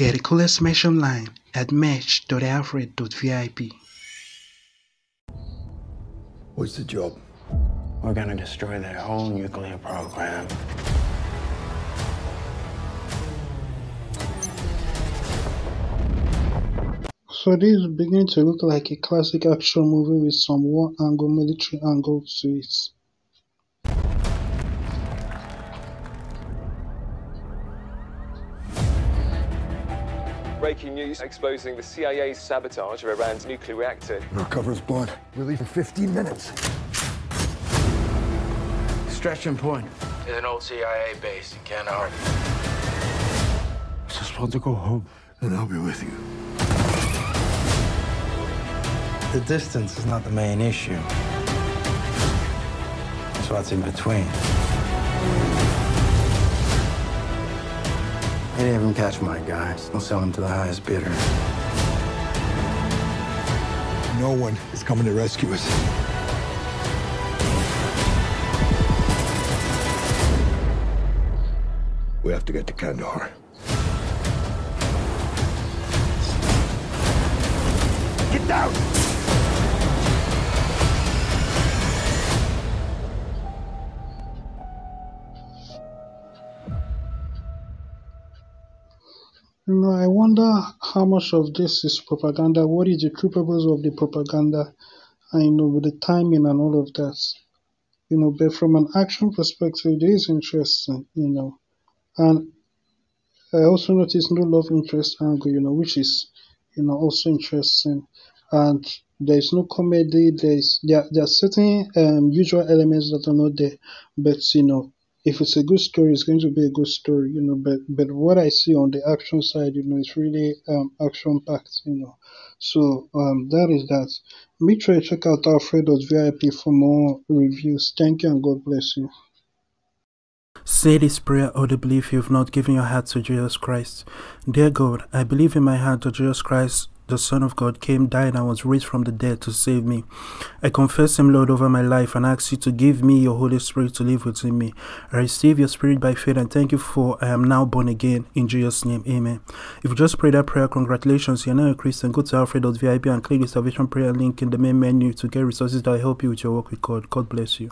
Get the coolest mesh online at mesh.alfred.vip. What's the job? We're gonna destroy their whole nuclear program. So this is beginning to look like a classic action movie with some war angle military angle to it. Breaking news exposing the CIA's sabotage of Iran's nuclear reactor. Our cover's blood. We leave in 15 minutes. Stretching Point is an old CIA base in Kandahar. I Just want to go home. And I'll be with you. The distance is not the main issue. It's what's in between. Any of them catch my guys, I'll sell them to the highest bidder. No one is coming to rescue us. We have to get to Kandahar. Know, I wonder how much of this is propaganda. What is the true purpose of the propaganda? And you know, with the timing and all of that. You know, but from an action perspective, it is interesting. You know, and I also noticed no love interest angle. You know, which is you know also interesting. And there is no comedy. There is there there are certain um usual elements that are not there, but you know if it's a good story, it's going to be a good story, you know. But but what I see on the action side, you know, is really um action packed, you know. So um that is that. Make sure you check out Alfred.vip for more reviews. Thank you and God bless you. Say this prayer audibly if you have not given your heart to Jesus Christ. Dear God, I believe in my heart that Jesus Christ the Son of God, came, died, and was raised from the dead to save me. I confess Him, Lord, over my life and ask you to give me your Holy Spirit to live within me. I receive your Spirit by faith and thank you for I am now born again. In Jesus' name, Amen. If you just prayed that prayer, congratulations, you're now a Christian. Go to alfred.vip and click the salvation prayer link in the main menu to get resources that help you with your work with God. God bless you.